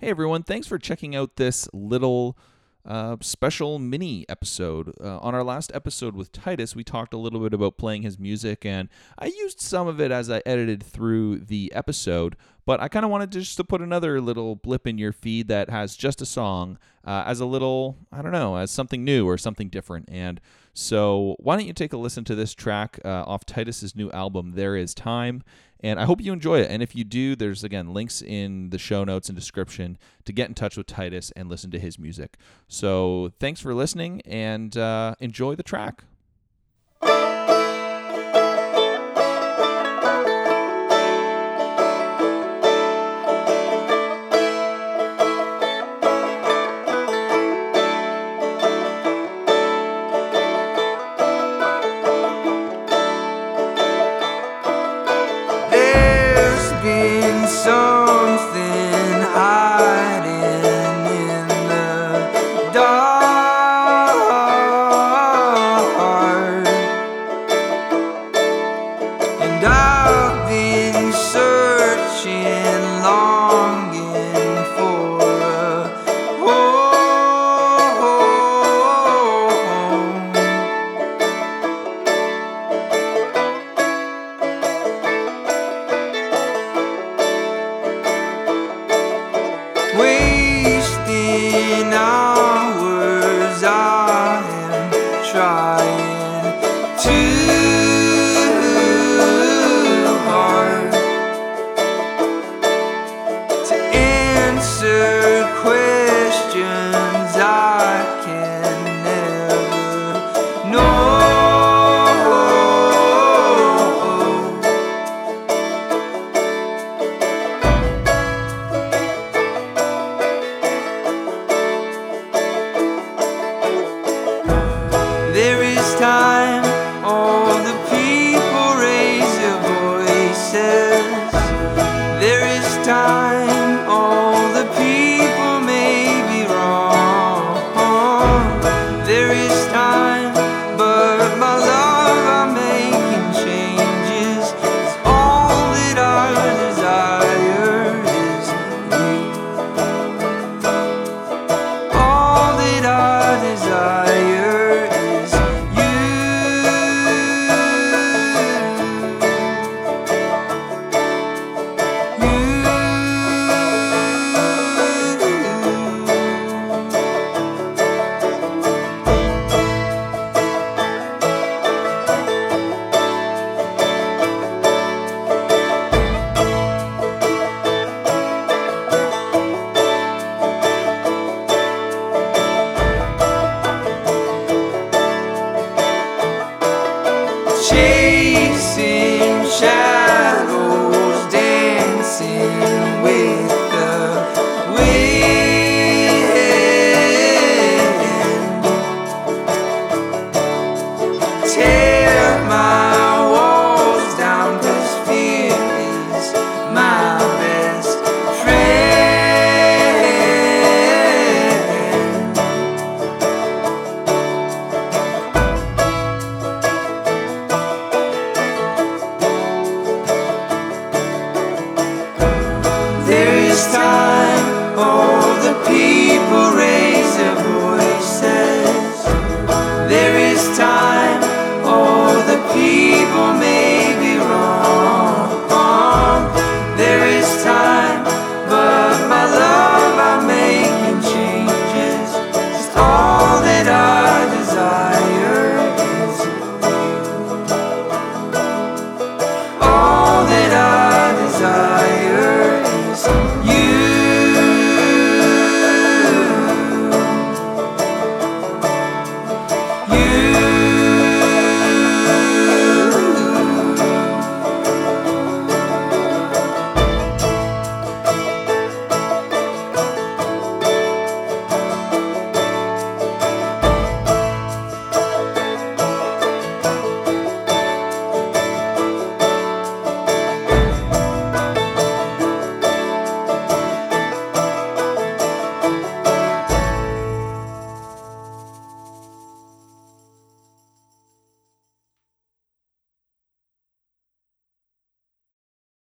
Hey everyone, thanks for checking out this little uh, special mini episode. Uh, on our last episode with Titus, we talked a little bit about playing his music, and I used some of it as I edited through the episode. But I kind of wanted just to put another little blip in your feed that has just a song uh, as a little, I don't know, as something new or something different. And so, why don't you take a listen to this track uh, off Titus's new album, There Is Time? And I hope you enjoy it. And if you do, there's again links in the show notes and description to get in touch with Titus and listen to his music. So thanks for listening and uh, enjoy the track. Wasting this time all the people raise their